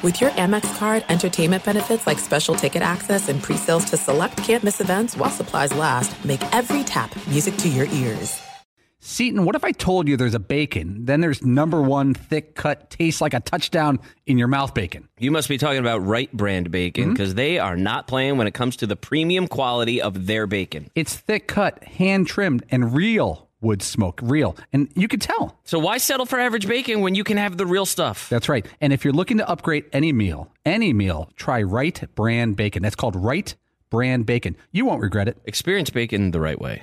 With your Amex card, entertainment benefits like special ticket access and pre-sales to select campus events while supplies last, make every tap music to your ears. Seton, what if I told you there's a bacon, then there's number one thick cut, tastes like a touchdown in your mouth bacon? You must be talking about Wright Brand bacon because mm-hmm. they are not playing when it comes to the premium quality of their bacon. It's thick cut, hand trimmed, and real wood smoke, real. And you can tell. So why settle for average bacon when you can have the real stuff? That's right. And if you're looking to upgrade any meal, any meal, try Wright Brand bacon. That's called Wright Brand bacon. You won't regret it. Experience bacon the right way.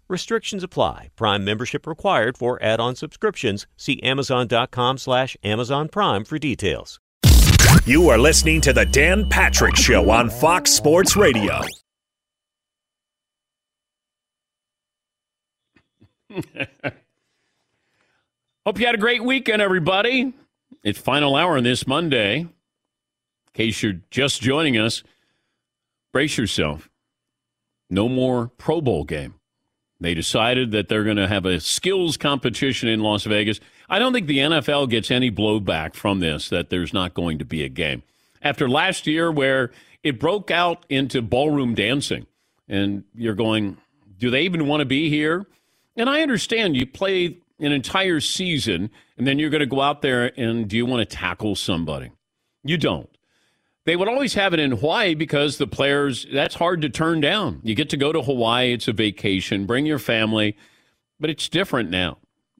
Restrictions apply. Prime membership required for add-on subscriptions. See Amazon.com slash Amazon Prime for details. You are listening to the Dan Patrick Show on Fox Sports Radio. Hope you had a great weekend, everybody. It's final hour on this Monday. In case you're just joining us, brace yourself. No more Pro Bowl game. They decided that they're going to have a skills competition in Las Vegas. I don't think the NFL gets any blowback from this that there's not going to be a game. After last year, where it broke out into ballroom dancing, and you're going, do they even want to be here? And I understand you play an entire season, and then you're going to go out there and do you want to tackle somebody? You don't. They would always have it in Hawaii because the players, that's hard to turn down. You get to go to Hawaii, it's a vacation, bring your family, but it's different now.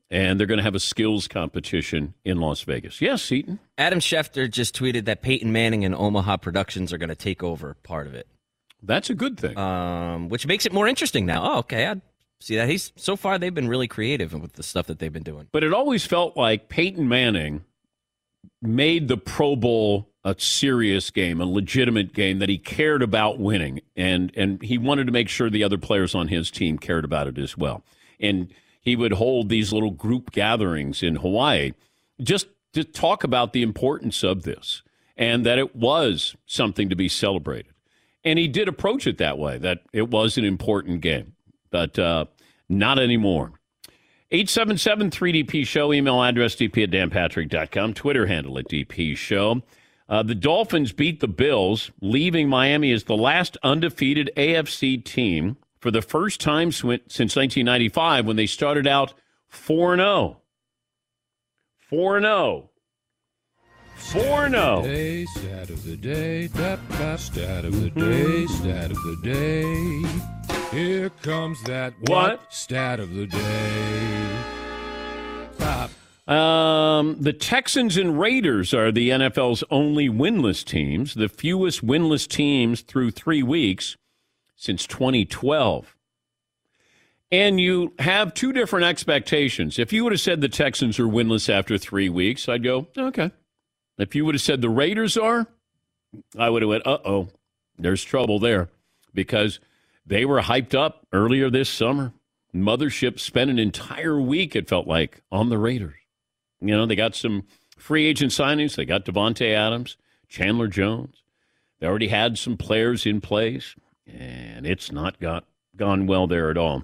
And they're going to have a skills competition in Las Vegas. Yes, Seton. Adam Schefter just tweeted that Peyton Manning and Omaha Productions are going to take over part of it. That's a good thing. Um, which makes it more interesting now. Oh, okay. I see that. He's so far they've been really creative with the stuff that they've been doing. But it always felt like Peyton Manning made the Pro Bowl a serious game, a legitimate game that he cared about winning, and and he wanted to make sure the other players on his team cared about it as well. And he would hold these little group gatherings in Hawaii just to talk about the importance of this and that it was something to be celebrated. And he did approach it that way, that it was an important game, but uh, not anymore. 877 3DP Show, email address dp at danpatrick.com, Twitter handle at DP Show. Uh, the Dolphins beat the Bills, leaving Miami as the last undefeated AFC team for the first time since 1995 when they started out 4 0. 4 0. 4 0. Stat of the day, stat of the day, stat of the day. Here comes that what? Stat of the day. Stop. Um, the Texans and Raiders are the NFL's only winless teams, the fewest winless teams through three weeks since 2012. And you have two different expectations. If you would have said the Texans are winless after three weeks, I'd go, okay. If you would have said the Raiders are, I would have went, uh oh, there's trouble there. Because they were hyped up earlier this summer. Mothership spent an entire week, it felt like, on the Raiders. You know, they got some free agent signings. They got Davante Adams, Chandler Jones. They already had some players in place, and it's not got gone well there at all.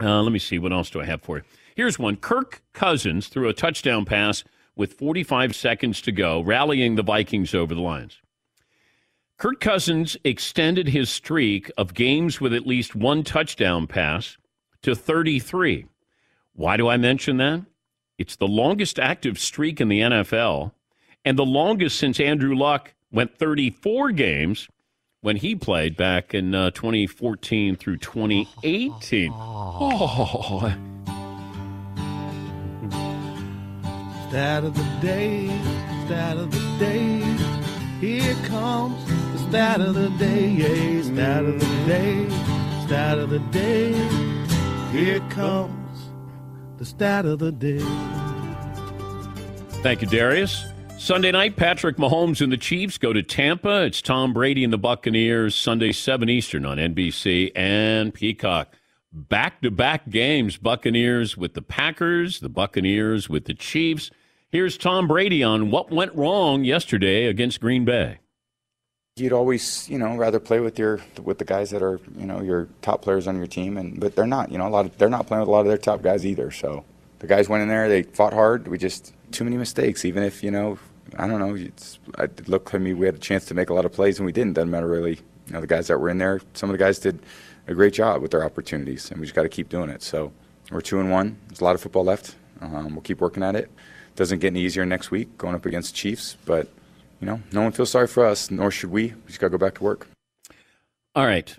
Uh, let me see. What else do I have for you? Here's one. Kirk Cousins threw a touchdown pass with 45 seconds to go, rallying the Vikings over the Lions. Kirk Cousins extended his streak of games with at least one touchdown pass to 33. Why do I mention that? It's the longest active streak in the NFL and the longest since Andrew Luck went 34 games when he played back in uh, 2014 through 2018. Oh. Stat of the day, stat of the day. Here comes the stat of the day, yeah, stat of the day, stat of the day. Here comes the stat of the day. Thank you, Darius. Sunday night, Patrick Mahomes and the Chiefs go to Tampa. It's Tom Brady and the Buccaneers, Sunday, 7 Eastern on NBC and Peacock. Back to back games, Buccaneers with the Packers, the Buccaneers with the Chiefs. Here's Tom Brady on what went wrong yesterday against Green Bay. You'd always, you know, rather play with your with the guys that are, you know, your top players on your team, and but they're not. You know, a lot of they're not playing with a lot of their top guys either. So the guys went in there, they fought hard. We just too many mistakes. Even if you know, I don't know. It's, it looked to me we had a chance to make a lot of plays and we didn't. Doesn't matter really. You know, the guys that were in there, some of the guys did a great job with their opportunities, and we just got to keep doing it. So we're two and one. There's a lot of football left. Um, we'll keep working at it doesn't get any easier next week going up against Chiefs, but you know, no one feels sorry for us, nor should we. We just got to go back to work. All right.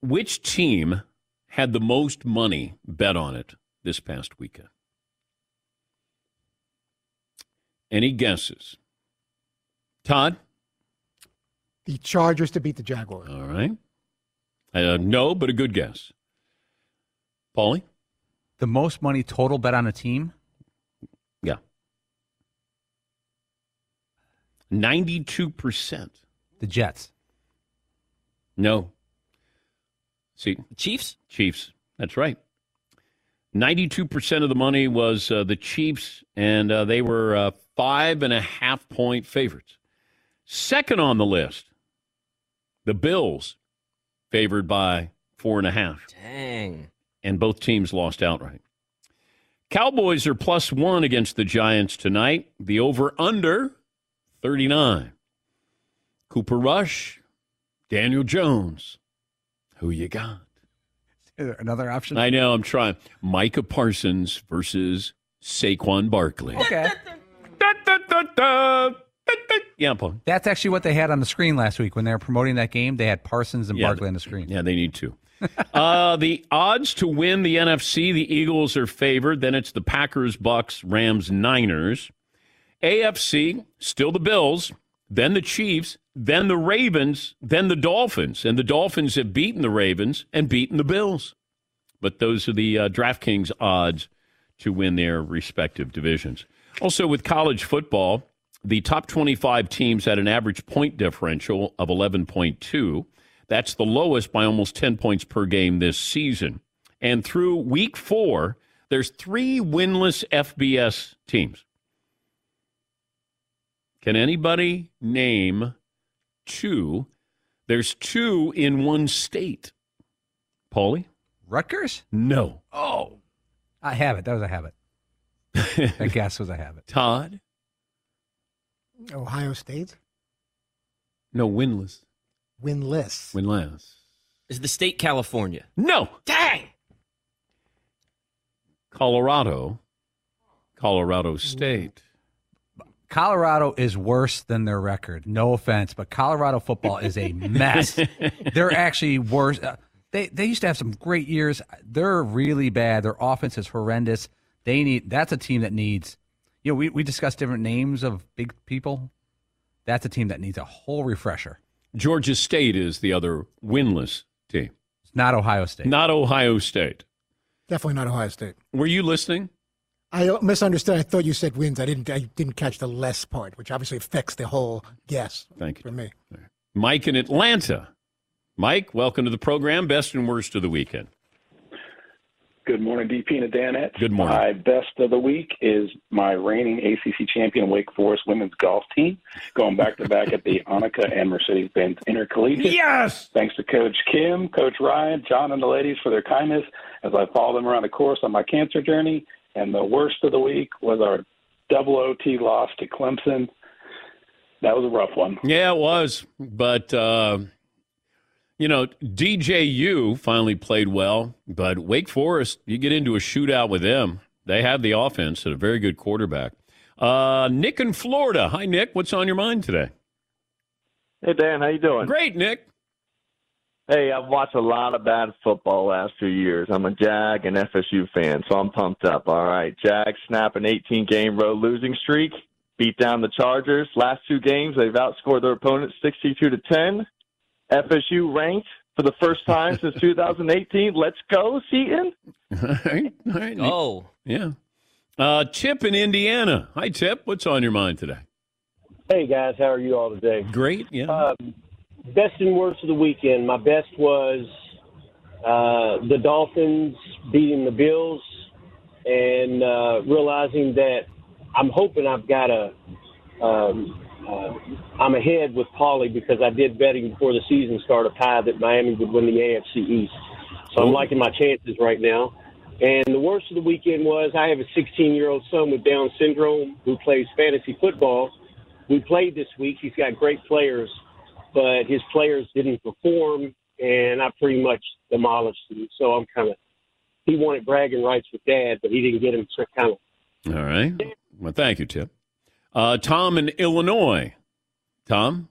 Which team had the most money bet on it this past weekend? Any guesses? Todd? The Chargers to beat the Jaguars. All right. Uh, no, but a good guess. Paulie? The most money total bet on a team? Yeah. 92%. The Jets. No. See, Chiefs? Chiefs. That's right. 92% of the money was uh, the Chiefs, and uh, they were uh, five and a half point favorites. Second on the list, the Bills, favored by four and a half. Dang. And both teams lost outright. Cowboys are plus one against the Giants tonight. The over under 39. Cooper Rush, Daniel Jones. Who you got? Another option? I know, I'm trying. Micah Parsons versus Saquon Barkley. Okay. Da, da, da, da. Yeah, Paul. That's actually what they had on the screen last week when they were promoting that game. They had Parsons and Yeah, Barkley on the screen. Yeah, they need to. uh, the odds to win the NFC, the Eagles are favored. Then it's the Packers, Bucks, Rams, Niners. AFC, still the Bills, then the Chiefs, then the Ravens, then the Dolphins. And the Dolphins have beaten the Ravens and beaten the Bills. But those are the uh, DraftKings odds to win their respective divisions. Also, with college football, the top 25 teams had an average point differential of 11.2. That's the lowest by almost 10 points per game this season. And through week four, there's three winless FBS teams. Can anybody name two? There's two in one state. Paulie? Rutgers? No. Oh. I have it. That was a habit. That guess was a habit. Todd? Ohio State, No, winless. winless. Winless. Is the state California? No. Dang. Colorado. Colorado State. Colorado is worse than their record. No offense, but Colorado football is a mess. They're actually worse. Uh, They they used to have some great years. They're really bad. Their offense is horrendous. They need that's a team that needs. You know, we we discussed different names of big people. That's a team that needs a whole refresher. Georgia State is the other winless team. It's not Ohio State. Not Ohio State. Definitely not Ohio State. Were you listening? I misunderstood. I thought you said wins. I didn't. I didn't catch the less part, which obviously affects the whole guess. Thank you. For me, Mike in Atlanta. Mike, welcome to the program. Best and worst of the weekend. Good morning, DP and Danette. Good morning. My best of the week is my reigning ACC champion Wake Forest women's golf team, going back to back at the Annika and Mercedes-Benz Intercollegiate. Yes. Thanks to Coach Kim, Coach Ryan, John, and the ladies for their kindness as I follow them around the course on my cancer journey. And the worst of the week was our double OT loss to Clemson. That was a rough one. Yeah, it was. But, uh, you know, DJU finally played well, but Wake Forest, you get into a shootout with them. They have the offense and a very good quarterback. Uh, Nick in Florida. Hi, Nick. What's on your mind today? Hey Dan, how you doing? Great, Nick. Hey, I've watched a lot of bad football last few years. I'm a Jag and FSU fan, so I'm pumped up. All right, Jag snap an 18 game road losing streak, beat down the Chargers. Last two games, they've outscored their opponents 62 to 10. FSU ranked for the first time since 2018. Let's go, Seton. all right, all right. Oh, Yeah. Uh, Tip in Indiana. Hi, Chip. What's on your mind today? Hey guys, how are you all today? Great. Yeah. Um, best and worst of the weekend. My best was uh, the Dolphins beating the Bills, and uh, realizing that I'm hoping I've got a. Um, uh, I'm ahead with Paulie because I did betting before the season started pie that Miami would win the AFC East. So I'm liking my chances right now. And the worst of the weekend was I have a 16 year old son with Down syndrome who plays fantasy football. We played this week. He's got great players, but his players didn't perform, and I pretty much demolished him. So I'm kind of, he wanted bragging rights with dad, but he didn't get him. So kind of, All right. Well, thank you, Tip. Uh, Tom in Illinois. Tom?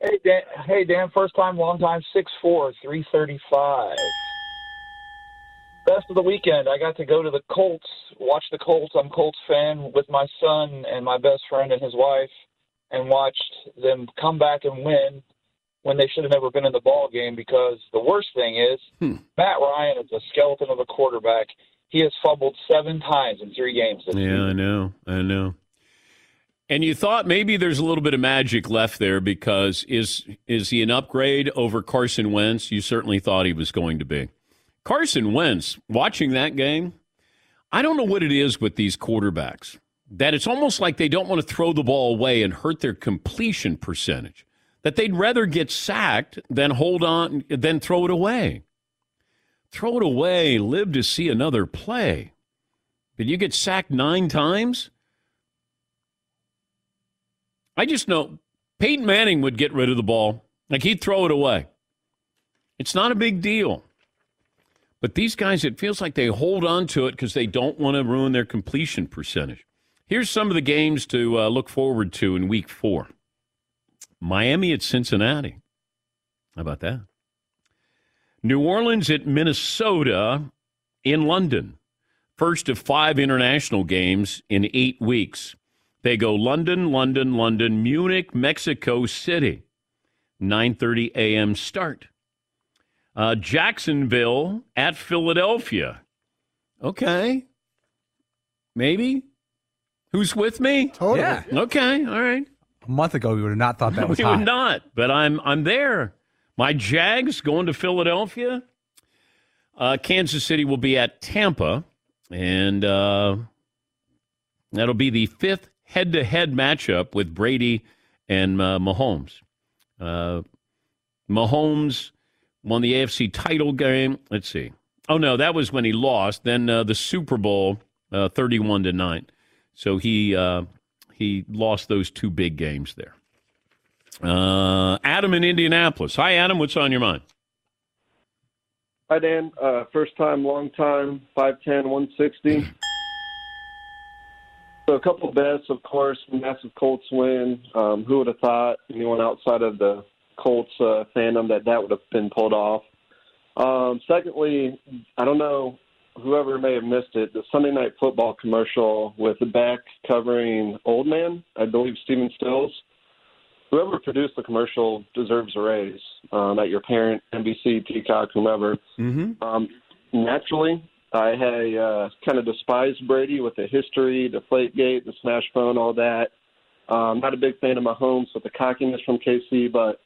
Hey Dan, hey Dan, first time, long time, six four, three thirty five. Best of the weekend. I got to go to the Colts, watch the Colts. I'm Colts fan with my son and my best friend and his wife, and watched them come back and win when they should have never been in the ball game. Because the worst thing is hmm. Matt Ryan is a skeleton of a quarterback. He has fumbled seven times in three games this Yeah, I know. I know. And you thought maybe there's a little bit of magic left there because is is he an upgrade over Carson Wentz? You certainly thought he was going to be. Carson Wentz, watching that game, I don't know what it is with these quarterbacks that it's almost like they don't want to throw the ball away and hurt their completion percentage. That they'd rather get sacked than hold on than throw it away. Throw it away, live to see another play. Did you get sacked nine times? I just know Peyton Manning would get rid of the ball. Like he'd throw it away. It's not a big deal. But these guys, it feels like they hold on to it because they don't want to ruin their completion percentage. Here's some of the games to uh, look forward to in week four Miami at Cincinnati. How about that? New Orleans at Minnesota in London. First of five international games in eight weeks. They go London, London, London, Munich, Mexico City. 9:30 a.m. start. Uh, Jacksonville at Philadelphia. Okay. Maybe. Who's with me? Totally. Yeah. Okay. All right. A month ago, we would have not thought that was we hot. would not, but I'm I'm there. My Jags going to Philadelphia. Uh, Kansas City will be at Tampa, and uh, that'll be the fifth head-to-head matchup with Brady and uh, Mahomes. Uh, Mahomes won the AFC title game. Let's see. Oh no, that was when he lost. Then uh, the Super Bowl, uh, thirty-one to nine. So he uh, he lost those two big games there. Uh, Adam in Indianapolis. Hi, Adam. What's on your mind? Hi, Dan. Uh, first time, long time, 5'10", 160. So a couple of bets, of course, massive Colts win. Um, who would have thought anyone outside of the Colts uh, fandom that that would have been pulled off? Um, secondly, I don't know whoever may have missed it. The Sunday Night Football commercial with the back covering Old Man, I believe Stephen Stills. Whoever produced the commercial deserves a raise. Um, at your parent, NBC, Peacock, whomever. Mm-hmm. Um, naturally, I had uh, kind of despised Brady with the history, the Gate, the smash phone, all that. Um, not a big fan of Mahomes with the cockiness from KC, but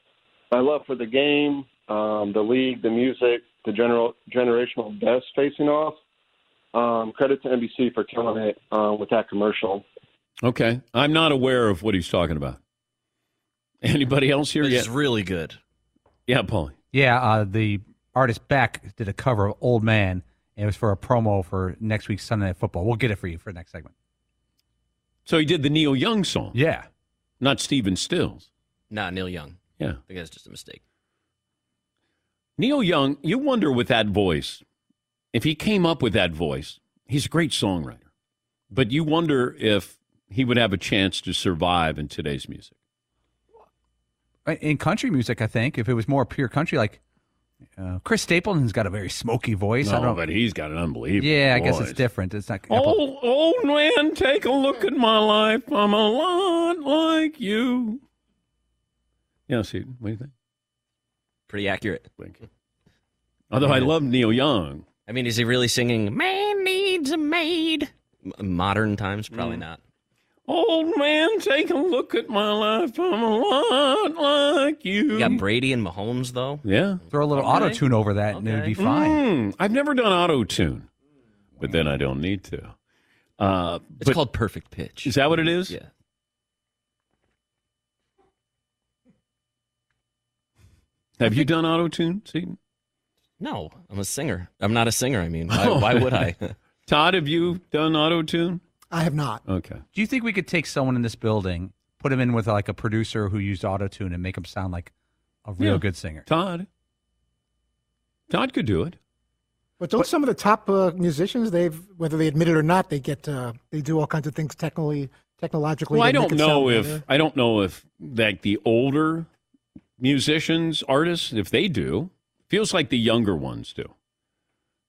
my love for the game, um, the league, the music, the general generational best facing off. Um, credit to NBC for killing it uh, with that commercial. Okay, I'm not aware of what he's talking about. Anybody else here? It's yet? really good. Yeah, Paulie. Yeah, uh, the artist Beck did a cover of Old Man. And it was for a promo for next week's Sunday Night Football. We'll get it for you for the next segment. So he did the Neil Young song. Yeah. Not Stephen Stills. Not Neil Young. Yeah. I think that's just a mistake. Neil Young, you wonder with that voice, if he came up with that voice, he's a great songwriter. But you wonder if he would have a chance to survive in today's music. In country music, I think, if it was more pure country, like Uh, Chris Stapleton's got a very smoky voice. I don't. but he's got an unbelievable. yeah, I guess it's different. It's not. Old, old man, take a look at my life. I'm a lot like you. Yeah, see, what do you think? Pretty accurate. Thank you. Although I love Neil Young. I mean, is he really singing "Man Needs a Maid"? M- Modern times, probably Mm. not. Old man, take a look at my life. I'm a lot like you. You got Brady and Mahomes though. Yeah. Throw a little Okay. auto tune over that, and it'd be fine. Mm, I've never done auto tune, but then I don't need to. Uh, It's called perfect pitch. Is that what it is? Yeah. Have you done auto tune, Seton? No, I'm a singer. I'm not a singer. I mean, why, why would I? Todd, have you done auto tune? I have not. Okay. Do you think we could take someone in this building, put him in with like a producer who used auto tune, and make him sound like a real Yeah. good singer? Todd. Todd could do it. But don't some of the top uh, musicians, they've whether they admit it or not, they get uh, they do all kinds of things technically, technologically. Well, I don't know if better. I don't know if like the older musicians, artists, if they do. Feels like the younger ones do.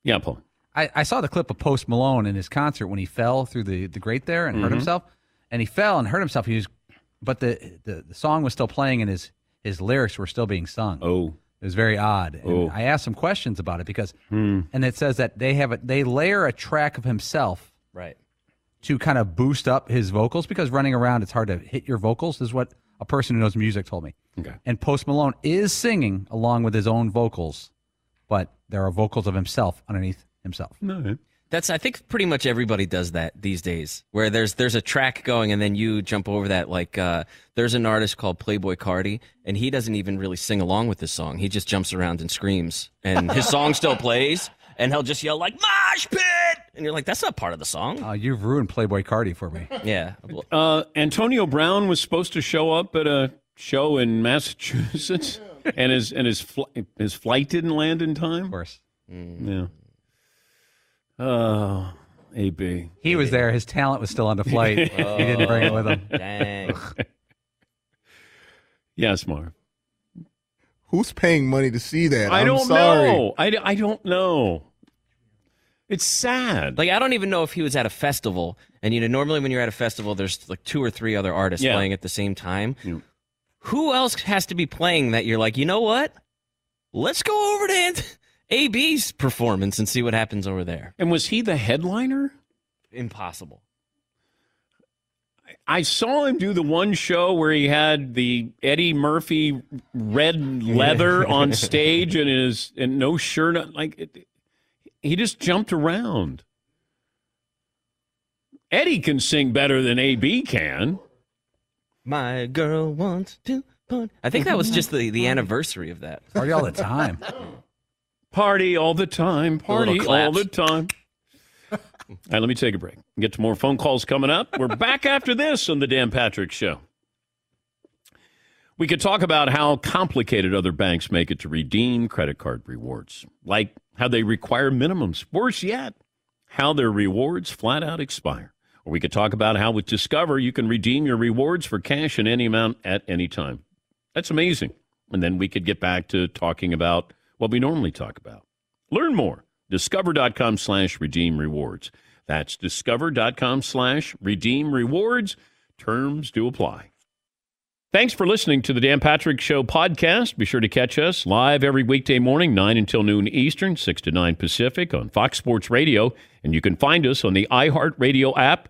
Yeah, Paul. I, I saw the clip of Post Malone in his concert when he fell through the, the grate there and hurt Mhm. himself. And he fell and hurt himself. He was, but the, the, the song was still playing and his, his lyrics were still being sung. Oh. It was very odd. And Oh. I asked some questions about it because, Hmm. and it says that they have a, they layer a track of himself right. to kind of boost up his vocals because running around it's hard to hit your vocals is what a person who knows music told me. Okay. And Post Malone is singing along with his own vocals, but there are vocals of himself underneath himself. No. That's I think pretty much everybody does that these days. Where there's there's a track going and then you jump over that. Like uh, there's an artist called Playboi Carti and he doesn't even really sing along with this song. He just jumps around and screams and his song still plays and he'll just yell like mosh pit and you're like that's not part of the song. Uh, you've ruined Playboi Carti for me. Yeah. Uh, Antonio Brown was supposed to show up at a show in Massachusetts, and his and his fl- his flight didn't land in time. Of course. Mm. Yeah. Oh, AB. He was there. His talent was still on the flight. he didn't bring it with him. Oh, dang. Yes, Marv. Who's paying money to see that? I I'm don't sorry. know. I, I don't know. It's sad. Like I don't even know if he was at a festival. And you know, normally when you're at a festival, there's like two or three other artists Yeah. playing at the same time. Who else has to be playing that? You're like, you know what? Let's go over to Ant- AB's performance and see what happens over there. And was he the headliner? Impossible. I saw him do the one show where he had the Eddie Murphy red leather on stage and his and no shirt. on. Like it, he just jumped around. Eddie can sing better than AB can. My girl wants to party. I think that was mm-hmm. just the, the anniversary of that. Party all the time. Party all the time. Party all the time. all right, let me take a break. Get to more phone calls coming up. We're back after this on the Dan Patrick Show. We could talk about how complicated other banks make it to redeem credit card rewards, like how they require minimums. Worse yet, how their rewards flat out expire. We could talk about how with Discover you can redeem your rewards for cash in any amount at any time. That's amazing. And then we could get back to talking about what we normally talk about. Learn more. Discover.com slash redeem rewards. That's discover.com slash redeem rewards. Terms do apply. Thanks for listening to the Dan Patrick Show podcast. Be sure to catch us live every weekday morning, 9 until noon Eastern, 6 to 9 Pacific on Fox Sports Radio. And you can find us on the iHeartRadio app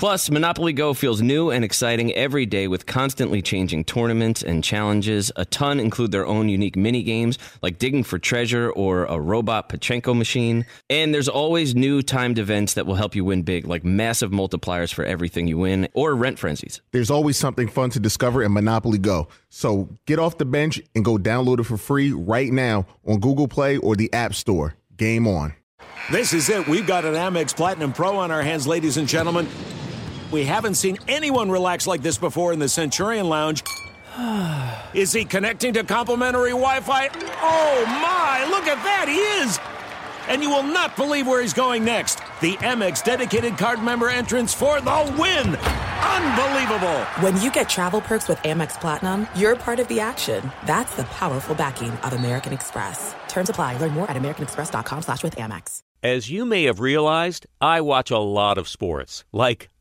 Plus, Monopoly Go feels new and exciting every day with constantly changing tournaments and challenges. A ton include their own unique mini games like digging for treasure or a robot Pachinko machine. And there's always new timed events that will help you win big, like massive multipliers for everything you win or rent frenzies. There's always something fun to discover in Monopoly Go. So get off the bench and go download it for free right now on Google Play or the App Store. Game on. This is it. We've got an Amex Platinum Pro on our hands, ladies and gentlemen. We haven't seen anyone relax like this before in the Centurion Lounge. Is he connecting to complimentary Wi Fi? Oh my, look at that, he is! And you will not believe where he's going next. The Amex dedicated card member entrance for the win! Unbelievable! When you get travel perks with Amex Platinum, you're part of the action. That's the powerful backing of American Express. Terms apply. Learn more at americanexpress.com slash with Amex. As you may have realized, I watch a lot of sports. Like,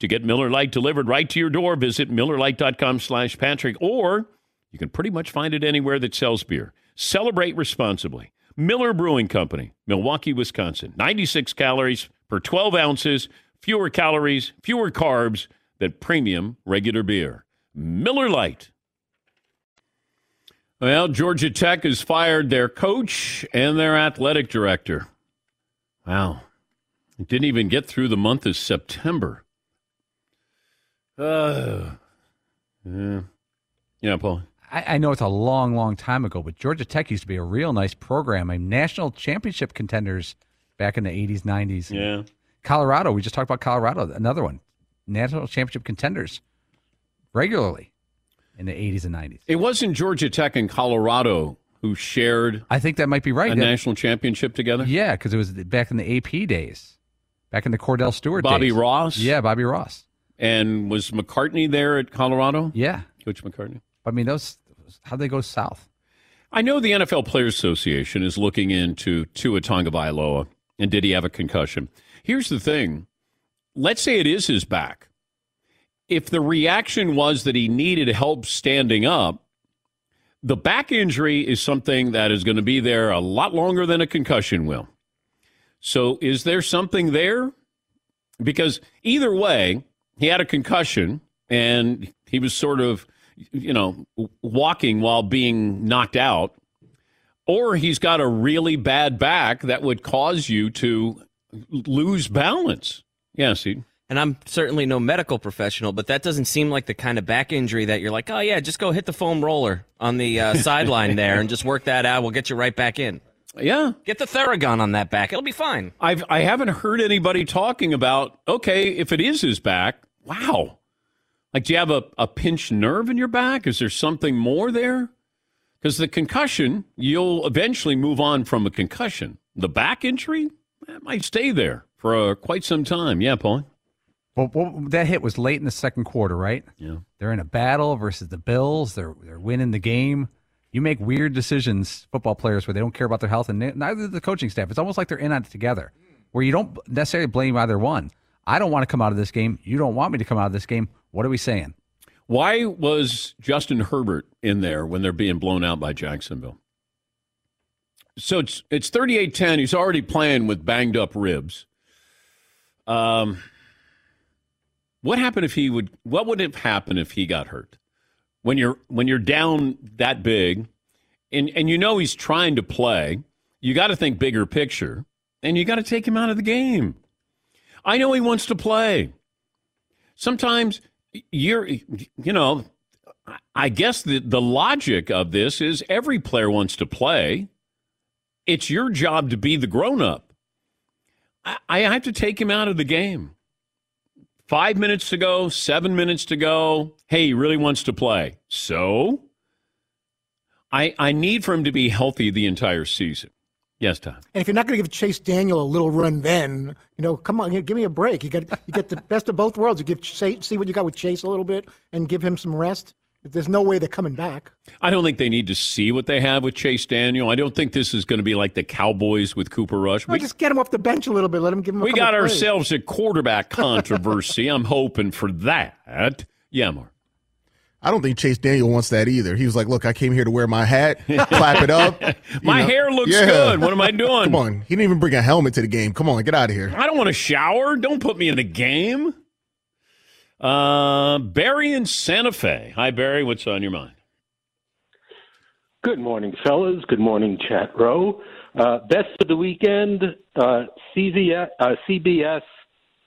To get Miller Lite delivered right to your door, visit MillerLite.com slash Patrick, or you can pretty much find it anywhere that sells beer. Celebrate responsibly. Miller Brewing Company, Milwaukee, Wisconsin. 96 calories per 12 ounces, fewer calories, fewer carbs than premium regular beer. Miller Lite. Well, Georgia Tech has fired their coach and their athletic director. Wow. It didn't even get through the month of September. Uh, yeah. Yeah, Paul. I, I know it's a long, long time ago, but Georgia Tech used to be a real nice program, a national championship contenders back in the 80s, 90s. Yeah. Colorado, we just talked about Colorado, another one. National championship contenders regularly in the 80s and 90s. It wasn't Georgia Tech and Colorado who shared I think that might be right. a Yeah. national championship together. Yeah, because it was back in the AP days, back in the Kordell Stewart Bobby days. Ross? Yeah, Bobby Ross. And was McCartney there at Colorado? Yeah. Coach McCartney. I mean, those how they go south. I know the NFL Players Association is looking into Tua Tagovailoa and did he have a concussion? Here's the thing. Let's say it is his back. If the reaction was that he needed help standing up, the back injury is something that is going to be there a lot longer than a concussion will. So is there something there? Because either way, he had a concussion and he was sort of, you know, walking while being knocked out, or he's got a really bad back that would cause you to lose balance. Yeah, see. And I'm certainly no medical professional, but that doesn't seem like the kind of back injury that you're like, oh yeah, just go hit the foam roller on the uh, sideline there and just work that out. We'll get you right back in. Yeah. Get the Theragun on that back. It'll be fine. I've I haven't heard anybody talking about okay, if it is his back, wow. Like do you have a, a pinched nerve in your back? Is there something more there? Because the concussion, you'll eventually move on from a concussion. The back injury? that might stay there for uh, quite some time. Yeah, Paul. Well, well, that hit was late in the second quarter, right? Yeah. They're in a battle versus the Bills. They're they're winning the game. You make weird decisions, football players, where they don't care about their health, and neither the coaching staff. It's almost like they're in on it together, where you don't necessarily blame either one. I don't want to come out of this game. You don't want me to come out of this game. What are we saying? Why was Justin Herbert in there when they're being blown out by Jacksonville? So it's it's 38-10. He's already playing with banged up ribs. Um what happened if he would what would have happened if he got hurt? When you're when you're down that big and and you know he's trying to play, you got to think bigger picture and you got to take him out of the game. I know he wants to play. Sometimes you're you know I guess the the logic of this is every player wants to play. It's your job to be the grown up. I, I have to take him out of the game. Five minutes to go, seven minutes to go. Hey, he really wants to play. So I I need for him to be healthy the entire season. Yes, Tom. And if you're not going to give Chase Daniel a little run, then you know, come on, give me a break. You got you get the best of both worlds. You give Chase, see what you got with Chase a little bit, and give him some rest. There's no way they're coming back. I don't think they need to see what they have with Chase Daniel. I don't think this is going to be like the Cowboys with Cooper Rush. We, just get him off the bench a little bit. Let him give him. A we got plays. ourselves a quarterback controversy. I'm hoping for that. Yeah, Mark. I don't think Chase Daniel wants that either. He was like, "Look, I came here to wear my hat, clap it up. My know, hair looks yeah. good. What am I doing? Come on, he didn't even bring a helmet to the game. Come on, get out of here. I don't want to shower. Don't put me in the game. Uh, Barry in Santa Fe. Hi, Barry. What's on your mind? Good morning, fellas. Good morning, chat row. Uh, best of the weekend, uh, CVS, uh, CBS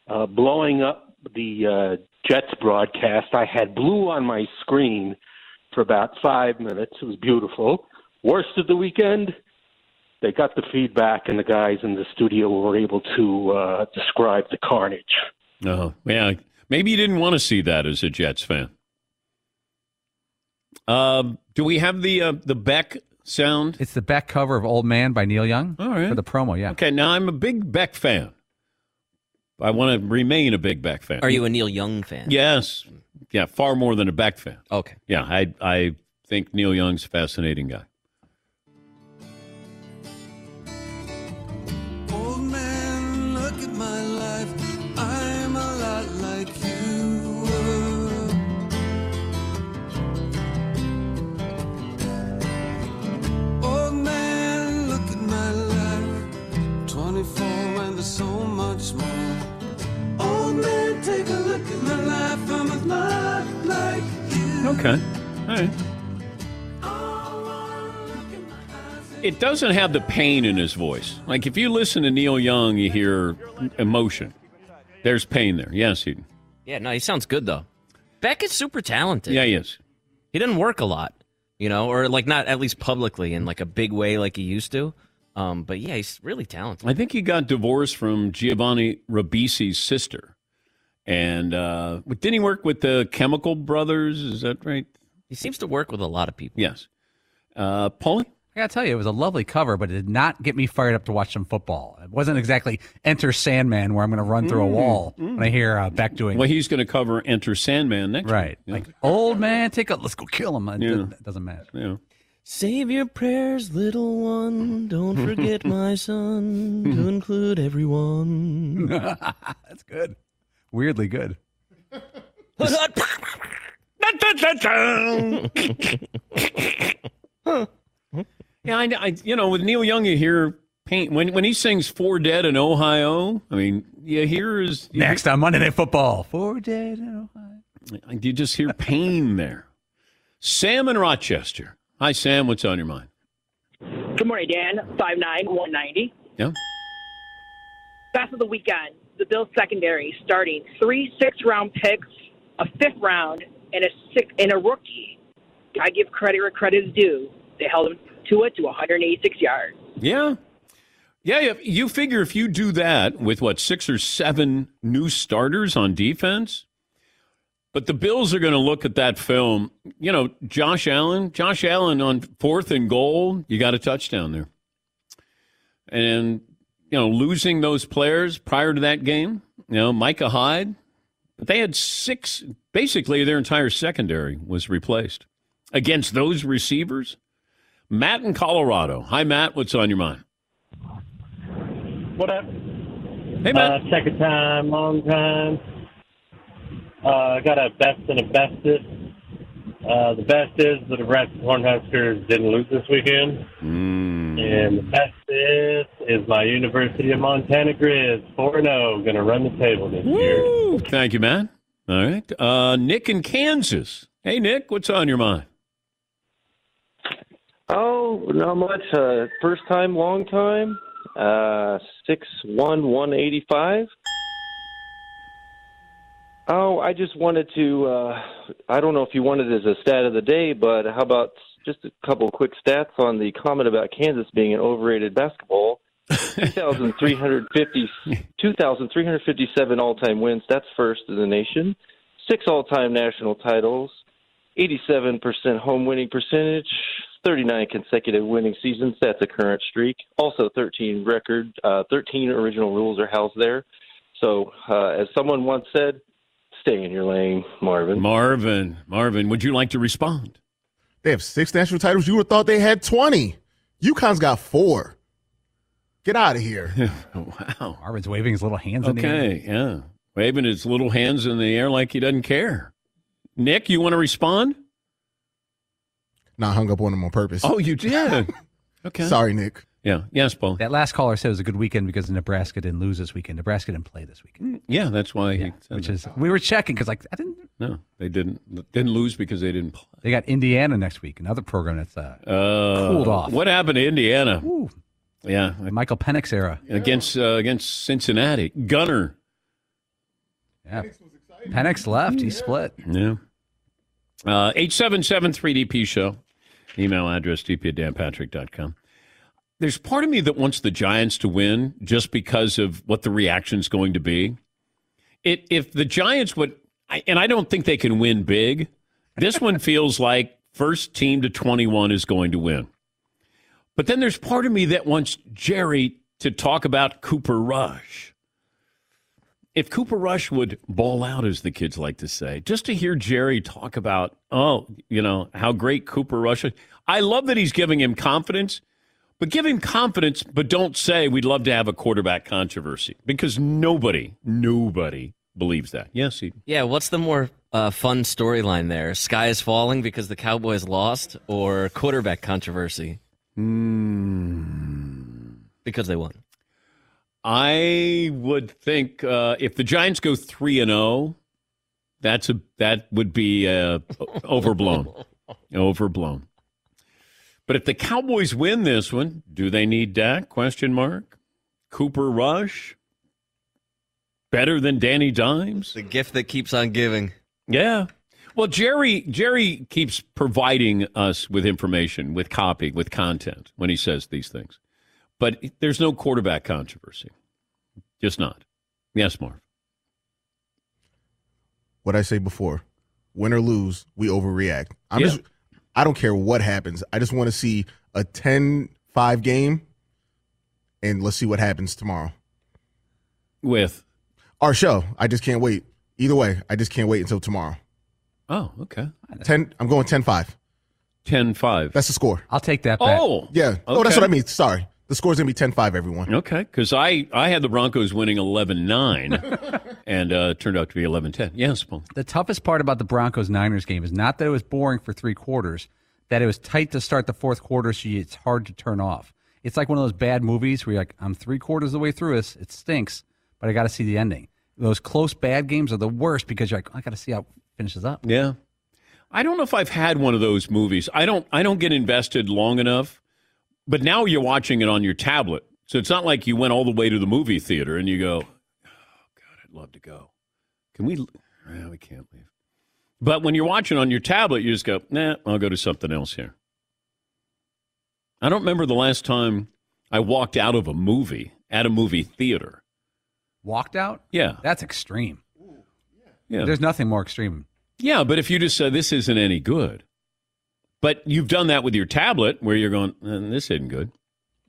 uh, blowing up the uh, Jets broadcast. I had blue on my screen for about five minutes. It was beautiful. Worst of the weekend, they got the feedback, and the guys in the studio were able to uh, describe the carnage. Oh, yeah. Maybe you didn't want to see that as a Jets fan. Um, do we have the uh, the Beck sound? It's the back cover of Old Man by Neil Young. All right. For the promo, yeah. Okay, now I'm a big Beck fan. I want to remain a big Beck fan. Are you a Neil Young fan? Yes. Yeah, far more than a Beck fan. Okay. Yeah, I I think Neil Young's a fascinating guy. Old man, look like you. Okay. All right. It doesn't have the pain in his voice. Like if you listen to Neil Young, you hear emotion. There's pain there. Yes, Eden. Yeah, no, he sounds good though. Beck is super talented. Yeah, he is. He doesn't work a lot, you know, or like not at least publicly in like a big way like he used to. Um, but yeah, he's really talented. I think he got divorced from Giovanni Ribisi's sister. And uh, didn't he work with the Chemical Brothers? Is that right? He seems to work with a lot of people. Yes. Uh, Paulie? I gotta tell you, it was a lovely cover, but it did not get me fired up to watch some football. It wasn't exactly Enter Sandman, where I'm going to run through a Mm, wall mm. when I hear uh, Beck doing. Well, he's going to cover Enter Sandman next right, week. like old man, take a let's go kill him. It, Yeah. it doesn't matter. Yeah. Save your prayers, little one. Don't forget, my son, to include everyone. That's good. Weirdly good. Yeah, I, I, you know, with Neil Young, you hear pain when when he sings "Four Dead in Ohio." I mean, you hear his you Next on Monday Night Football, four dead. oh, You just hear pain there. Sam in Rochester. Hi, Sam. What's on your mind? Good morning, Dan. Five nine one ninety. Yeah. Best of the weekend. The Bills secondary starting three six round picks, a fifth round, and a six and a rookie. I give credit where credit is due. They held him to it to 186 yards. Yeah. Yeah, yeah, you figure if you do that with what six or seven new starters on defense, but the Bills are going to look at that film. You know, Josh Allen, Josh Allen on fourth and goal, you got a touchdown there, and you know, losing those players prior to that game. You know, Micah Hyde, but they had six. Basically, their entire secondary was replaced against those receivers. Matt in Colorado. Hi, Matt. What's on your mind? What up? Hey, Matt. Uh, second time, long time. Uh, got a best and a bestest. Uh, the best is the Nebraska Cornhuskers didn't lose this weekend. And the best is, is my University of Montana Grizz 4 0 going to run the table this year. Thank you, man. All right. Uh, Nick in Kansas. Hey, Nick. What's on your mind? Oh, not much. Uh, first time, long time. Uh, six one one eighty five. Oh, I just wanted to. Uh, I don't know if you wanted it as a stat of the day, but how about just a couple quick stats on the comment about Kansas being an overrated basketball? 2,350 2,357 all-time wins. That's first in the nation. Six all-time national titles. 87% home winning percentage. 39 consecutive winning seasons. That's a current streak. Also, 13 record. Uh, 13 original rules are housed there. So, uh, as someone once said, stay in your lane, Marvin. Marvin. Marvin, would you like to respond? They have six national titles. You would have thought they had 20. UConn's got four. Get out of here. wow. Marvin's waving his little hands in the air. Okay, yeah. Waving his little hands in the air like he doesn't care. Nick, you want to respond? Not hung up on him on purpose. Oh, you did? okay. Sorry, Nick. Yeah. Yes, Paul. That last caller said it was a good weekend because Nebraska didn't lose this weekend. Nebraska didn't play this weekend. Yeah, that's why he said Which that. is we were checking because like I didn't. No, they didn't didn't lose because they didn't play. They got Indiana next week, another program that's uh, Uh, cooled off. What happened to Indiana? Yeah, Michael Penix era against uh, against Cincinnati. Gunner. Yeah, Penix left. He split. Yeah. Uh, 877-3DP show. Email address dp at danpatrick.com. There's part of me that wants the Giants to win just because of what the reaction's going to be. It, if the Giants would, and I don't think they can win big, this one feels like first team to 21 is going to win. But then there's part of me that wants Jerry to talk about Cooper Rush. If Cooper Rush would ball out, as the kids like to say, just to hear Jerry talk about, oh, you know, how great Cooper Rush is. I love that he's giving him confidence, but give him confidence, but don't say we'd love to have a quarterback controversy because nobody, nobody believes that. Yes, he, Yeah, what's the more uh, fun storyline there? Sky is falling because the Cowboys lost, or quarterback controversy? Because they won. I would think uh, if the Giants go three and zero, that's a that would be uh, overblown, overblown. But if the Cowboys win this one, do they need Dak? Question mark. Cooper Rush better than Danny Dimes. The gift that keeps on giving. Yeah. Well, Jerry Jerry keeps providing us with information, with copy, with content when he says these things. But there's no quarterback controversy. Just not. Yes, Marv. What I say before, win or lose, we overreact. I'm Yeah. just I don't care what happens. I just want to see a 10-5 game and let's see what happens tomorrow. With our show. I just can't wait. Either way, I just can't wait until tomorrow. Oh, okay. 10 I'm going 10-5. 10-5. That's the score. I'll take that bet. Oh, yeah. Oh, that's okay. what I mean. Sorry. The score's going to be 10-5 everyone. Okay, because I, I had the Broncos winning 11-9, and uh, it turned out to be 11-10. Yes, Paul. The toughest part about the Broncos Niners game is not that it was boring for three quarters, that it was tight to start the fourth quarter, so it's hard to turn off. It's like one of those bad movies where you're like, I'm three quarters of the way through this. It stinks, but I got to see the ending. Those close bad games are the worst because you're like, I got to see how it finishes up. Yeah. I don't know if I've had one of those movies. I don't I don't get invested long enough. But now you're watching it on your tablet. So it's not like you went all the way to the movie theater and you go, "Oh god, I'd love to go." Can we well, we can't leave. But when you're watching on your tablet, you just go, "Nah, I'll go to something else here." I don't remember the last time I walked out of a movie at a movie theater. Walked out? Yeah. That's extreme. Yeah. There's nothing more extreme. Yeah, but if you just said this isn't any good, but you've done that with your tablet where you're going, "Eh, this isn't good.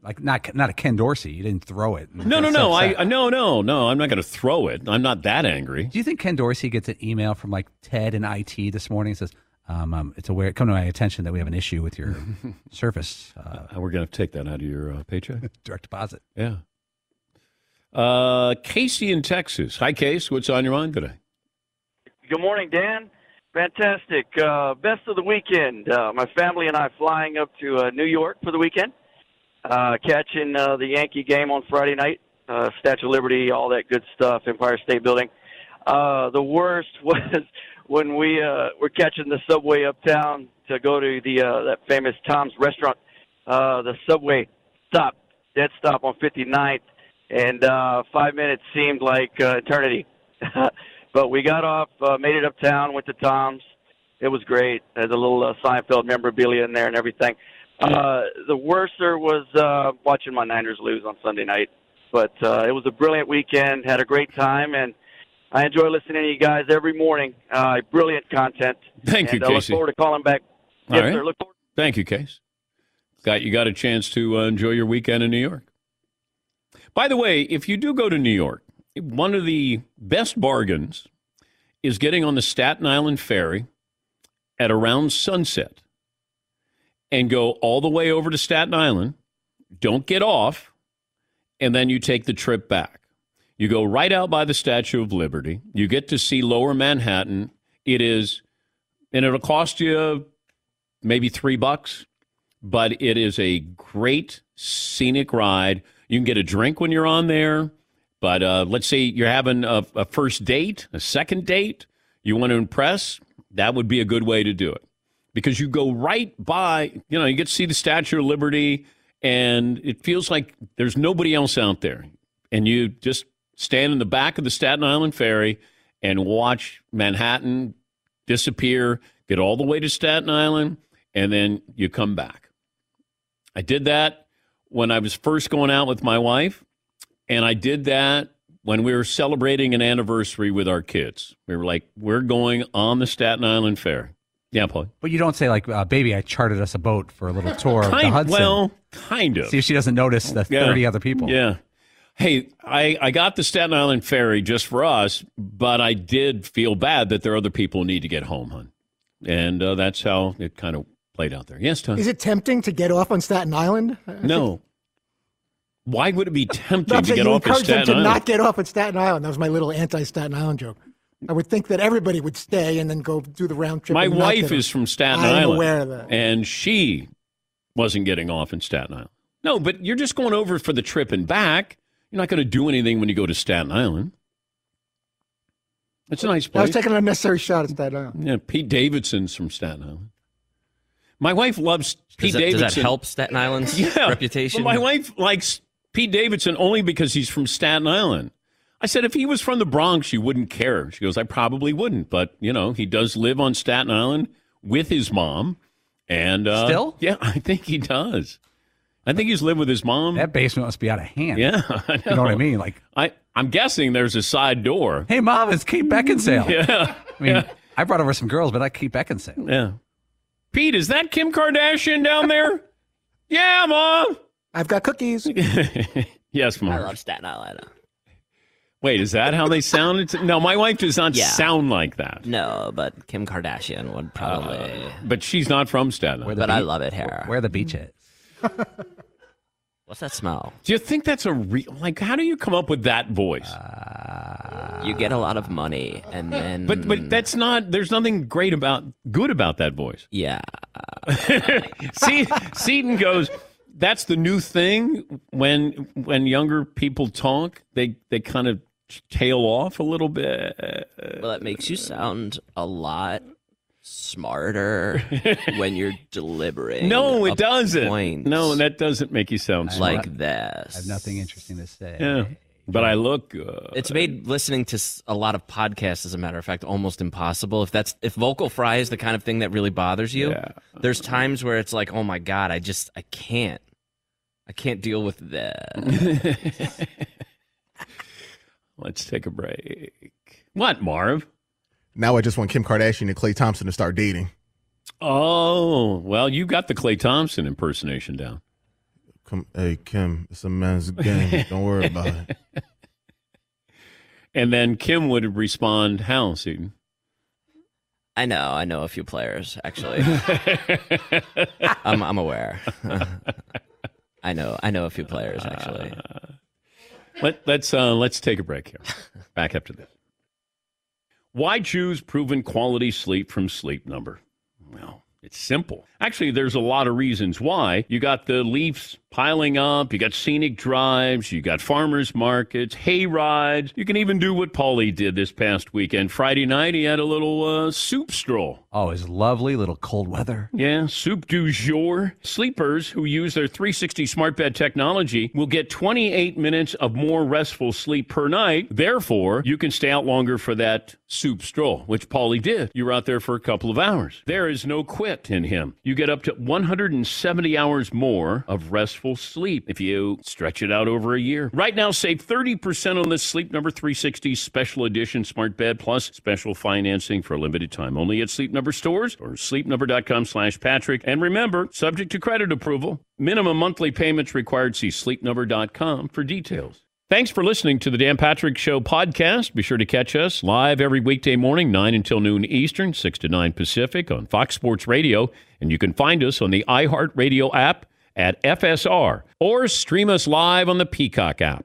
Like not not a Ken Dorsey. You didn't throw it. No, no, That's no. I upset. no, no, no. I'm not going to throw it. I'm not that angry. Do you think Ken Dorsey gets an email from like Ted and IT this morning and says, um, um, "It's aware, come to my attention that we have an issue with your service uh, We're going to take that out of your uh, paycheck. direct deposit." Yeah. Uh, Casey in Texas. Hi, Case. What's on your mind today? Good morning, Dan. Fantastic. Uh, best of the weekend. Uh, my family and I flying up to uh, New York for the weekend, uh, catching uh, the Yankee game on Friday night, uh, Statue of Liberty, all that good stuff, Empire State Building. Uh, the worst was when we uh, were catching the subway uptown to go to the uh, that famous Tom's restaurant. Uh, the subway stopped, dead stop on 59th, and uh, five minutes seemed like uh, eternity. but we got off, uh, made it uptown, went to Tom's. It was great. There's a little uh, Seinfeld memorabilia in there and everything. Uh, the worster was uh, watching my Niners lose on Sunday night. But uh, it was a brilliant weekend. Had a great time, and I enjoy listening to you guys every morning. Uh, brilliant content. Thank and you, I look forward to calling back. All yes, right. sir. Look forward. Thank you, Case. Got you got a chance to uh, enjoy your weekend in New York. By the way, if you do go to New York, one of the best bargains is getting on the Staten Island ferry at around sunset and go all the way over to Staten Island. Don't get off, and then you take the trip back. You go right out by the Statue of Liberty. You get to see Lower Manhattan. It is, and it'll cost you maybe three bucks, but it is a great scenic ride. You can get a drink when you're on there, but uh, let's say you're having a, a first date, a second date, you want to impress, that would be a good way to do it because you go right by, you know, you get to see the Statue of Liberty, and it feels like there's nobody else out there. And you just stand in the back of the Staten Island ferry and watch Manhattan disappear, get all the way to Staten Island, and then you come back. I did that when I was first going out with my wife, and I did that when we were celebrating an anniversary with our kids. We were like, we're going on the Staten Island ferry. Yeah, Paul. But you don't say like, uh, "Baby, I chartered us a boat for a little tour of the Hudson." well, kind of. See if she doesn't notice the Yeah. thirty other people. Yeah. Hey, I, I got the Staten Island ferry just for us, but I did feel bad that there are other people who need to get home, hon. And uh, that's how it kind of played out there. Yes, Tom. Is it tempting to get off on Staten Island? No. Why would it be tempting Not to get off at encourage them to Island? not get off at Staten Island. That was my little anti-Staten Island joke. I would think that everybody would stay and then go do the round trip. My wife is from Staten I am Island. aware of that. And she wasn't getting off in Staten Island. No, but you're just going over for the trip and back. You're not going to do anything when you go to Staten Island. It's a nice place. I was taking an unnecessary shot at Staten Island. Yeah, Pete Davidson's from Staten Island. My wife loves Pete Does that, does Davidson. that help Staten Island's yeah. reputation? But my wife likes Pete Davidson only because he's from Staten Island. I said if he was from the Bronx, you wouldn't care. She goes, I probably wouldn't, but you know, he does live on Staten Island with his mom, and uh, Still? yeah, I think he does. I think he's lived with his mom. That basement must be out of hand. Yeah, I You know what I mean? Like, I, I'm guessing there's a side door. hey, mom, it's Kate Beckinsale. Yeah, I mean, yeah. I brought over some girls, but I Kate Beckinsale. Yeah. Pete, is that Kim Kardashian down there? yeah, mom. I've got cookies. yes, mom. I love Staten Island. Wait, is that how they sound? It's- No, my wife does not Yeah. sound like that. No, but Kim Kardashian would probably. Uh, but she's not from Staten Island. but I love it here. Where the beach is. What's that smell? Do you think that's a real? Like, how do you come up with that voice? You get a lot of money, and then. but but that's not. There's nothing great about good about that voice. Yeah. See, Seton goes. That's the new thing when when younger people talk, they they kind of tail off a little bit. Well, that makes you sound a lot smarter when you're delivering. No, it doesn't. point No, that doesn't make you sound smart. like this. I have nothing interesting to say. Yeah, but I look good. It's made listening to a lot of podcasts, as a matter of fact, almost impossible. If that's if vocal fry is the kind of thing that really bothers you, Yeah. there's times where it's like, oh my god, I just I can't, I can't deal with that. Let's take a break. What, Marv? Now I just want Kim Kardashian and Klay Thompson to start dating. Oh, well, you got the Klay Thompson impersonation down. Come, hey Kim, it's a men's game. Don't worry about it. And then Kim would respond, "How, Seton?" I know, I know a few players actually. I'm, I'm aware. I know, I know a few players actually. Let, let's uh, let's take a break here. Back after this. Why choose proven quality sleep from Sleep Number? Well, it's simple. Actually, there's a lot of reasons why. You got the leaves piling up, you got scenic drives, you got farmers markets, hay rides. You can even do what Paulie did this past weekend. Friday night, he had a little uh, soup stroll. Oh, it's lovely, little cold weather. Yeah, soup du jour. Sleepers who use their 360 smart bed technology will get 28 minutes of more restful sleep per night. Therefore, you can stay out longer for that soup stroll, which Paulie did. You were out there for a couple of hours. There is no quit in him. You get up to 170 hours more of restful sleep if you stretch it out over a year. Right now, save 30% on this Sleep Number 360 Special Edition Smart Bed plus special financing for a limited time. Only at Sleep Number stores or sleepnumber.com slash Patrick. And remember, subject to credit approval, minimum monthly payments required. See sleepnumber.com for details. Thanks for listening to the Dan Patrick Show podcast. Be sure to catch us live every weekday morning, 9 until noon Eastern, 6 to 9 Pacific on Fox Sports Radio. And you can find us on the iHeartRadio app at FSR or stream us live on the Peacock app.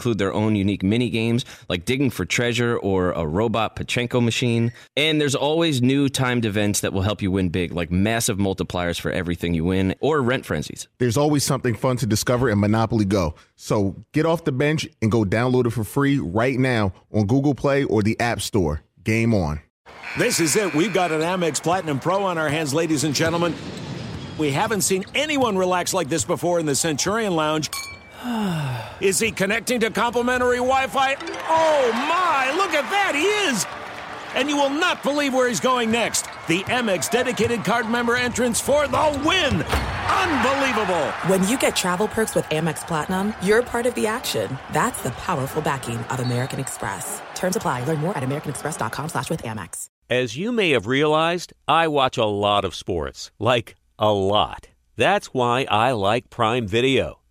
include their own unique mini games like digging for treasure or a robot Pachinko machine. And there's always new timed events that will help you win big, like massive multipliers for everything you win or rent frenzies. There's always something fun to discover in Monopoly Go. So get off the bench and go download it for free right now on Google Play or the App Store. Game on. This is it. We've got an Amex Platinum Pro on our hands, ladies and gentlemen. We haven't seen anyone relax like this before in the Centurion Lounge. Is he connecting to complimentary Wi Fi? Oh my, look at that, he is! And you will not believe where he's going next. The Amex dedicated card member entrance for the win! Unbelievable! When you get travel perks with Amex Platinum, you're part of the action. That's the powerful backing of American Express. Terms apply. Learn more at americanexpress.com slash with Amex. As you may have realized, I watch a lot of sports. Like, a lot. That's why I like Prime Video.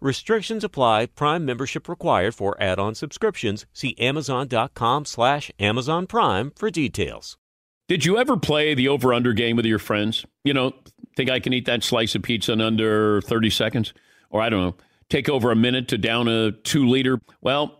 Restrictions apply. Prime membership required for add-on subscriptions. See Amazon.com slash Amazon Prime for details. Did you ever play the over under game with your friends? You know, think I can eat that slice of pizza in under 30 seconds? Or I don't know, take over a minute to down a two liter? Well,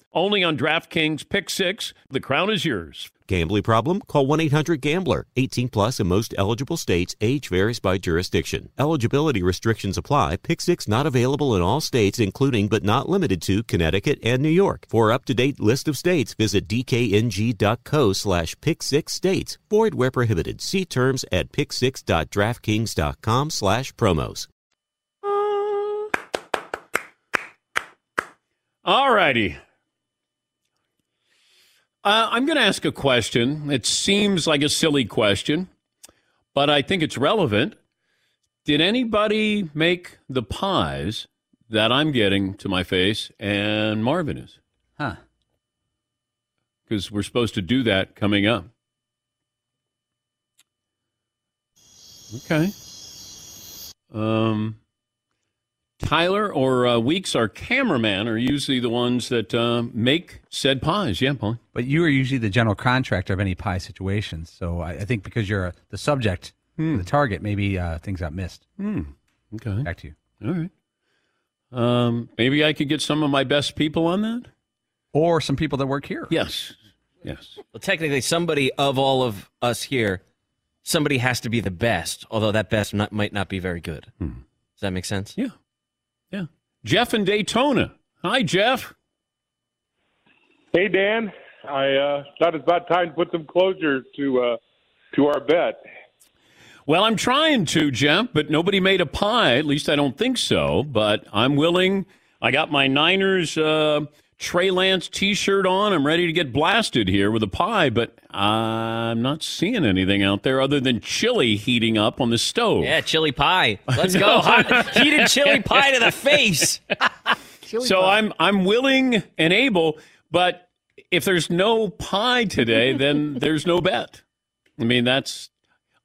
only on DraftKings Pick Six. The crown is yours. Gambling problem? Call 1 800 Gambler. 18 plus in most eligible states. Age varies by jurisdiction. Eligibility restrictions apply. Pick six not available in all states, including but not limited to Connecticut and New York. For up to date list of states, visit dkng.co slash pick six states. Void where prohibited. See terms at picksix.draftkings.com slash promos. All righty. Uh, I'm going to ask a question. It seems like a silly question, but I think it's relevant. Did anybody make the pies that I'm getting to my face and Marvin is? Huh. Because we're supposed to do that coming up. Okay. Um, Tyler or uh, Weeks, our cameraman, are usually the ones that uh, make said pies. Yeah, Paul. But you are usually the general contractor of any pie situations. So I, I think because you're uh, the subject, the target, maybe uh, things got missed. Hmm. Okay. Back to you. All right. Um, maybe I could get some of my best people on that. Or some people that work here. Yes. Yes. Well, technically, somebody of all of us here, somebody has to be the best, although that best not, might not be very good. Does that make sense? Yeah. Yeah. Jeff in Daytona. Hi, Jeff. Hey Dan, I uh, thought it's about time to put some closure to uh, to our bet. Well, I'm trying to, Jeff, but nobody made a pie. At least I don't think so. But I'm willing. I got my Niners uh, Trey Lance T-shirt on. I'm ready to get blasted here with a pie, but I'm not seeing anything out there other than chili heating up on the stove. Yeah, chili pie. Let's go. Hot, heated chili pie to the face. so I'm I'm willing and able, but if there's no pie today, then there's no bet. I mean, that's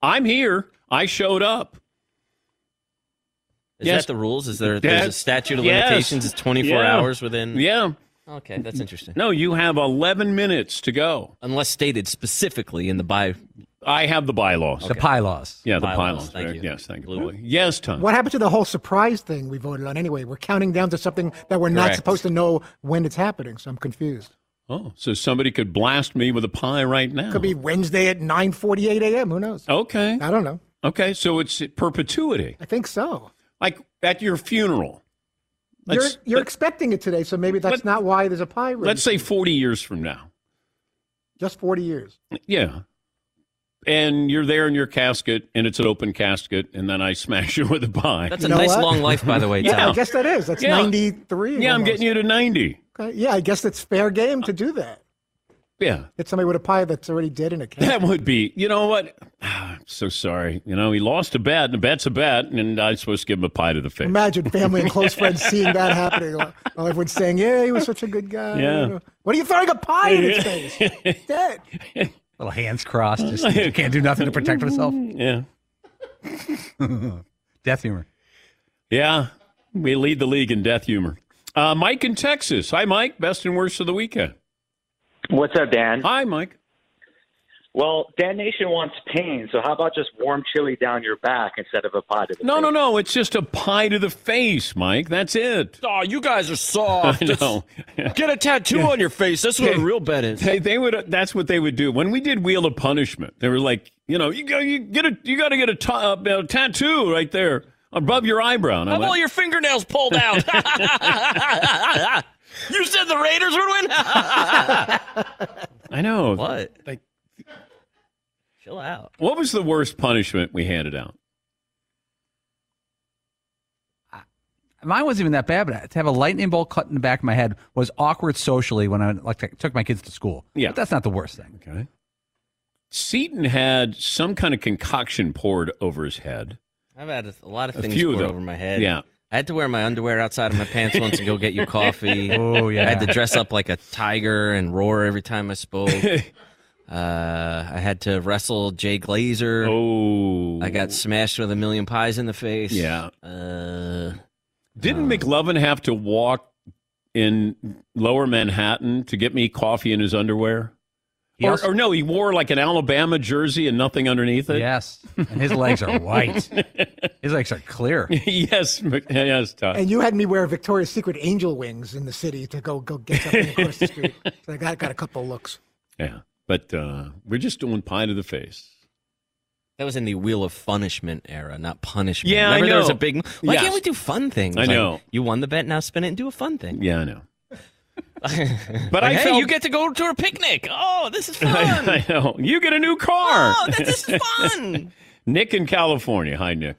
I'm here. I showed up. Is Yes. that the rules? Is there That- there's a statute of yes. limitations? It's 24 Yeah. hours within. Yeah. Okay, that's interesting. No, you have 11 minutes to go. Unless stated specifically in the by. I have the bylaws. The bylaws. Yeah, the Bylaws, bylaws. thank you. Yes, thank you. Billy. Yes, Tom. What happened to the whole surprise thing we voted on anyway? We're counting down to something that we're not supposed to know when it's happening, so I'm confused. Oh, so somebody could blast me with a pie right now. Could be Wednesday at 9:48 a.m. Who knows? Okay. I don't know. Okay, so it's perpetuity. I think so. Like at your funeral. You're Let's- you're expecting it today, so maybe that's not why there's a pie. ready. Let's say 40 years from now. just 40 years. Yeah. And you're there in your casket, and it's an open casket, and then I smash you with a pie. That's a nice long life, by the way, Yeah, Tom. I guess that is. That's Yeah. 93. Yeah, I'm getting you to 90. Okay, Yeah, I guess it's fair game to do that. Yeah. Get somebody with a pie that's already dead in a can. That would be, you know what? I'm so sorry. You know, he lost a bet, and a bet's a bet, and I'm supposed to give him a pie to the face. Imagine family and close friends seeing that happening. While everyone's saying, "Yeah, he was such a good guy." Yeah. What are you throwing a pie in his face? Dead. Little hands crossed. Just can't do nothing to protect himself. Yeah. Death humor. Yeah. We lead the league in death humor. Uh, Mike in Texas. Hi, Mike. Best and worst of the weekend. What's up, Dan? Hi, Mike. Well, Dan Nation wants pain, so how about just warm chili down your back instead of a pie to the face? No, no, no. It's just a pie to the face, Mike. That's it. Oh, you guys are soft. I know. Get a tattoo on your face. That's what a real bet is. They, they would. That's what they would do when we did Wheel of Punishment. They were like, you know, you go, you get a, you got to get uh, a, tattoo right there above your eyebrow. And I Have went, all your fingernails pulled out. you said the Raiders would win. I know. What? Like, Chill out. what was the worst punishment we handed out? Mine wasn't even that bad, but to have a lightning bolt cut in the back of my head was awkward socially when I like took my kids to school. Yeah. but that's not the worst thing. Okay. Seton had some kind of concoction poured over his head. I've had a, a lot of A things few, poured though. over my head. Yeah. I had to wear my underwear outside of my pants once to go get you coffee. Oh, yeah. I had to dress up like a tiger and roar every time I spoke. uh, I had to wrestle Jay Glazer. Oh. I got smashed with a million pies in the face. Yeah. Uh, Didn't McLovin have to walk in lower Manhattan to get me coffee in his underwear? He Or, also- or no, he wore like an Alabama jersey and nothing underneath it. Yes, and his legs are white. His legs are clear. yes, yes, Todd. And you had me wear Victoria's Secret angel wings in the city to go go get something across the street. So I got got a couple of looks. Yeah, but uh, we're just doing pie to the face. that was in the Wheel of Punishment era, not punishment. Yeah, I know. there was a big. Why Yes. can't we do fun things? I Like, know. you won the bet. Now spin it and do a fun thing. Yeah, I know. but But I hey, felt- you get to go to a picnic. Oh, this is fun. I know. You get a new car. Oh, this is fun. Nick in California. Hi, Nick.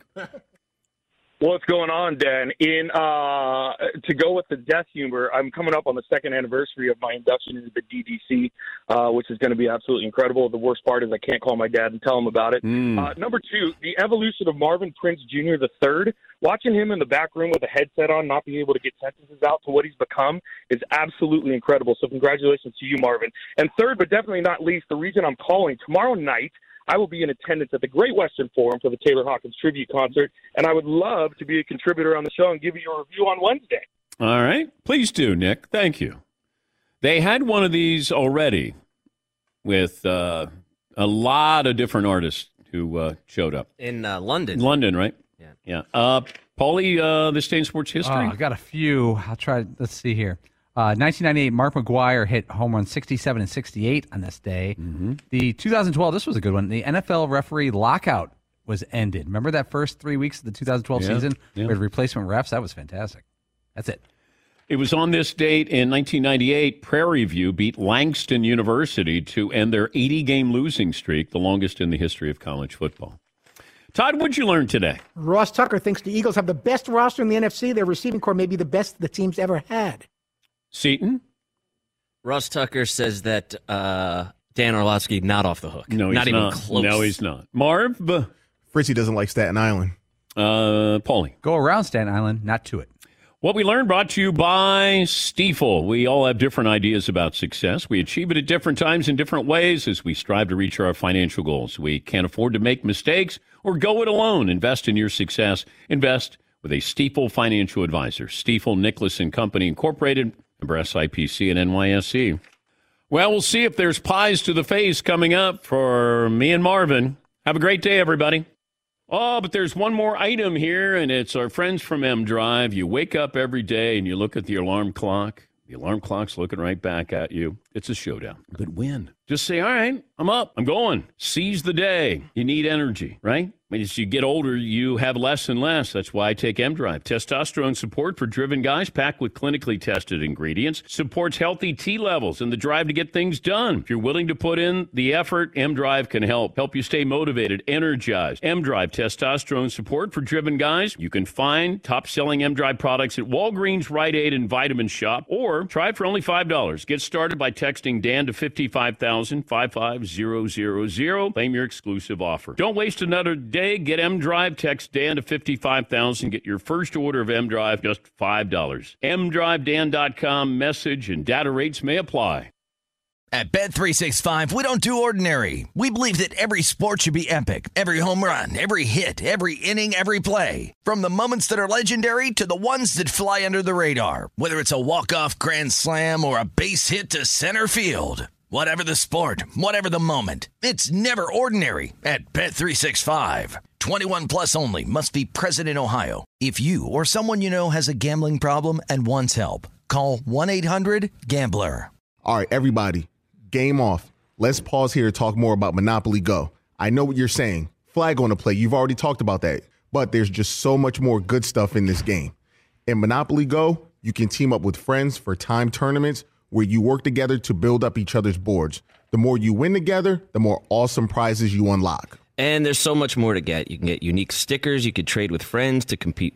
What's going on, Dan? In uh, to go with the death humor, I'm coming up on the second anniversary of my induction into the DDC, uh, which is going to be absolutely incredible. The worst part is I can't call my dad and tell him about it. Uh, number two, the evolution of Marvin Prince Jr. the third. Watching him in the back room with a headset on, not being able to get sentences out to what he's become, is absolutely incredible. So congratulations to you, Marvin. And third, but definitely not least, the reason I'm calling tomorrow night. I will be in attendance at the Great Western Forum for the Taylor Hawkins tribute concert, and I would love to be a contributor on the show and give you a review on Wednesday. All right. Please do, Nick. Thank you. They had one of these already with uh, a lot of different artists who uh, showed up. In uh, London. London, right? Yeah. Yeah. Uh, Paulie, uh, this day in sports history? Oh, I got a few. I'll try. Let's see here. Uh, 1998, Mark McGwire hit home run 67 and 68 on this day. Mm-hmm. The 2012, this was a good one. The NFL referee lockout was ended. Remember that first three weeks of the 2012 Yeah, season yeah. with replacement refs? That was fantastic. That's it. It was on this date in 1998. Prairie View beat Langston University to end their 80 game losing streak, the longest in the history of college football. Todd, what'd you learn today? Ross Tucker thinks the Eagles have the best roster in the NFC. Their receiving corps may be the best the team's ever had. Seton? Russ Tucker says that uh, Dan Orlovsky not off the hook. No, he's not even not. close. No, he's not. Marv? Fritzy doesn't like Staten Island. Uh, Paulie. Go around Staten Island, not to it. What we learned brought to you by Stifel. We all have different ideas about success. We achieve it at different times in different ways as we strive to reach our financial goals. We can't afford to make mistakes or go it alone. Invest in your success. Invest with a Stifel financial advisor. Stifel Nicolaus and Company Incorporated, member SIPC and NYSE. Well, we'll see if there's pies to the face coming up for me and Marvin. Have a great day, everybody. Oh, but there's one more item here, and it's our friends from M Drive. You wake up every day and you look at the alarm clock. The alarm clock's looking right back at you. It's a showdown. But when? Just say, all right, I'm up. I'm going. Seize the day. You need energy, right? I mean, as you get older, you have less and less. That's why I take M Drive. Testosterone support for driven guys packed with clinically tested ingredients supports healthy T levels and the drive to get things done. If you're willing to put in the effort, M Drive can help. Help you stay motivated, energized. M Drive testosterone support for driven guys. You can find top selling M Drive products at Walgreens, Rite Aid, and Vitamin Shoppe, or try it for only $5. Get started by texting Dan to 55000 55000. Claim your exclusive offer. Don't waste another day. Get M Drive. Text Dan to 55000. Get your first order of M Drive just $5. MDriveDan.com message and data rates may apply. At Bet365, we don't do ordinary. We believe that every sport should be epic. Every home run, every hit, every inning, every play. From the moments that are legendary to the ones that fly under the radar. Whether it's a walk-off grand slam or a base hit to center field. Whatever the sport, whatever the moment. It's never ordinary at Bet365. 21 plus only must be present in Ohio. If you or someone you know has a gambling problem and wants help, call 1-800-GAMBLER. All right, everybody, game off. Let's pause here to talk more about Monopoly Go. I know what you're saying. Flag on the play. You've already talked about that. But there's just so much more good stuff in this game. In Monopoly Go, you can team up with friends for time tournaments where you work together to build up each other's boards. The more you win together, the more awesome prizes you unlock. And there's so much more to get. You can get unique stickers. You could trade with friends to compete